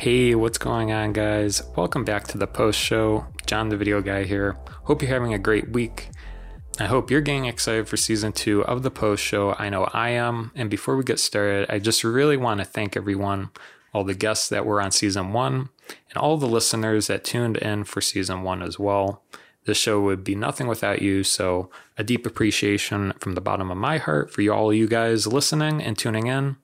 Hey, what's going on, guys? Welcome back to the post show. John, the video guy here. Hope you're having a great week. I hope you're getting excited for season two of the post show. I know I am. And before we get started, I just really want to thank everyone, all the guests that were on season one, and all the listeners that tuned in for season one as well. This show would be nothing without you. So, a deep appreciation from the bottom of my heart for you, all you guys listening and tuning in.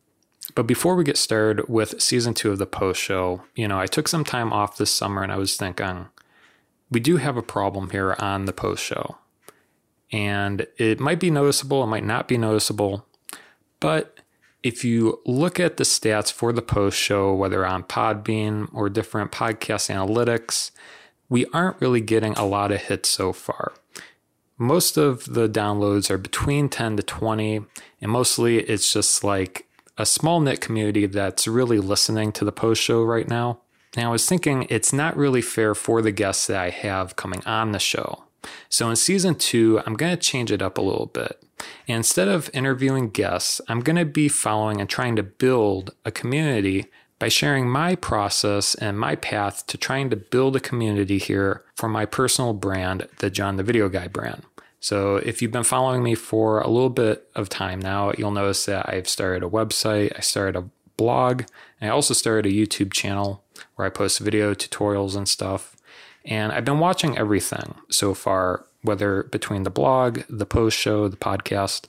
But before we get started with season two of the post show, you know, I took some time off this summer and I was thinking, we do have a problem here on the post show. And it might be noticeable, it might not be noticeable. But if you look at the stats for the post show, whether on Podbean or different podcast analytics, we aren't really getting a lot of hits so far. Most of the downloads are between 10 to 20, and mostly it's just like a small knit community that's really listening to the post show right now. Now, I was thinking it's not really fair for the guests that I have coming on the show. So, in season two, I'm going to change it up a little bit. And instead of interviewing guests, I'm going to be following and trying to build a community by sharing my process and my path to trying to build a community here for my personal brand, the John the Video Guy brand. So if you've been following me for a little bit of time now, you'll notice that I've started a website, I started a blog, I also started a YouTube channel where I post video tutorials and stuff. And I've been watching everything so far, whether between the blog, the post show, the podcast,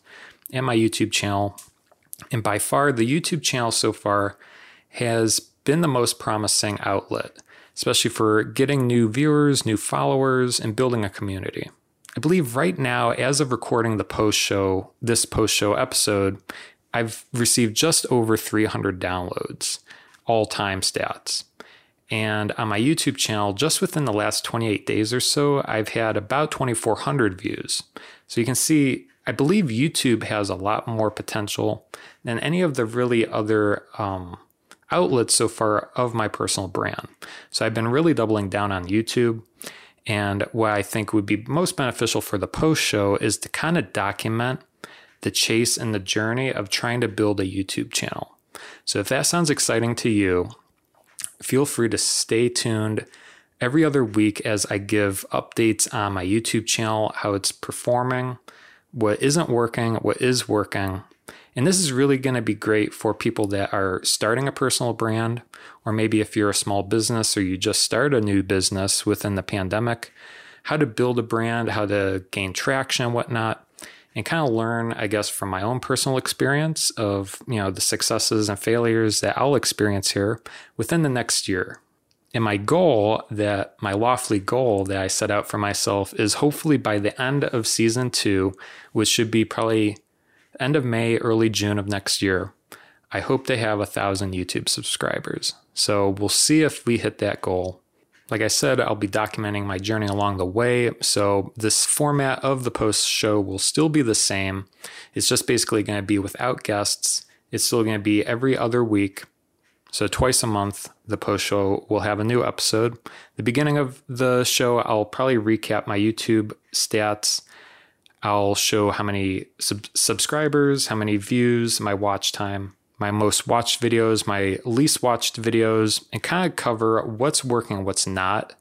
and my YouTube channel. And by far, the YouTube channel so far has been the most promising outlet, especially for getting new viewers, new followers, and building a community. I believe right now, as of recording the post show, this post show episode, I've received just over 300 downloads, all time stats. And on my YouTube channel, just within the last 28 days or so, I've had about 2,400 views. So you can see, I believe YouTube has a lot more potential than any of the really other um, outlets so far of my personal brand. So I've been really doubling down on YouTube. And what I think would be most beneficial for the post show is to kind of document the chase and the journey of trying to build a YouTube channel. So if that sounds exciting to you, feel free to stay tuned every other week as I give updates on my YouTube channel, how it's performing, what isn't working, what is working, and this is really going to be great for people that are starting a personal brand, or maybe if you're a small business or you just start a new business within the pandemic, how to build a brand, how to gain traction, whatnot, and kind of learn, I guess, from my own personal experience of, you know, the successes and failures that I'll experience here within the next year. And my goal that my lofty goal that I set out for myself is hopefully by the end of season two, which should be probably end of May, early June of next year, I hope they have a thousand YouTube subscribers. So we'll see if we hit that goal. Like I said, I'll be documenting my journey along the way. So this format of the post show will still be the same. It's just basically going to be without guests. It's still going to be every other week. So twice a month, the post show will have a new episode. The beginning of the show, I'll probably recap my YouTube stats I'll show how many sub- subscribers, how many views, my watch time, my most watched videos, my least watched videos, and kind of cover what's working, what's not.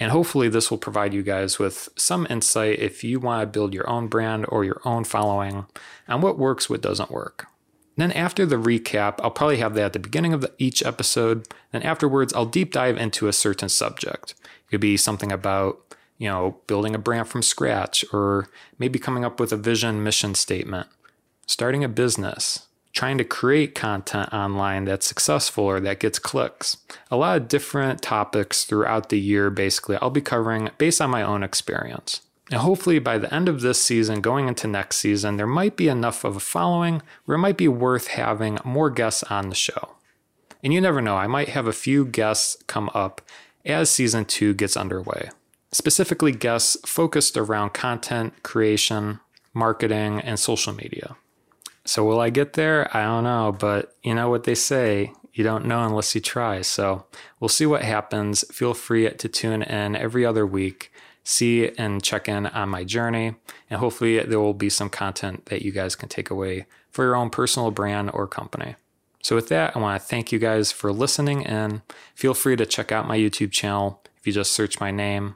And hopefully, this will provide you guys with some insight if you want to build your own brand or your own following on what works, what doesn't work. Then, after the recap, I'll probably have that at the beginning of the, each episode. And afterwards, I'll deep dive into a certain subject. It could be something about you know, building a brand from scratch, or maybe coming up with a vision mission statement, starting a business, trying to create content online that's successful or that gets clicks. A lot of different topics throughout the year, basically, I'll be covering based on my own experience. And hopefully, by the end of this season, going into next season, there might be enough of a following where it might be worth having more guests on the show. And you never know, I might have a few guests come up as season two gets underway specifically guests focused around content creation, marketing, and social media. So, will I get there? I don't know, but you know what they say you don't know unless you try. So, we'll see what happens. Feel free to tune in every other week, see and check in on my journey, and hopefully, there will be some content that you guys can take away for your own personal brand or company. So, with that, I want to thank you guys for listening and feel free to check out my YouTube channel. If you just search my name,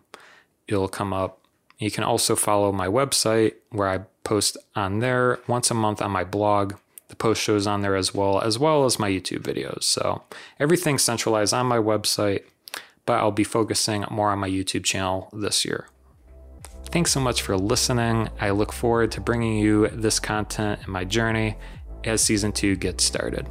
it'll come up. You can also follow my website where I post on there once a month on my blog. The post shows on there as well, as well as my YouTube videos. So everything's centralized on my website, but I'll be focusing more on my YouTube channel this year. Thanks so much for listening. I look forward to bringing you this content in my journey as season two gets started.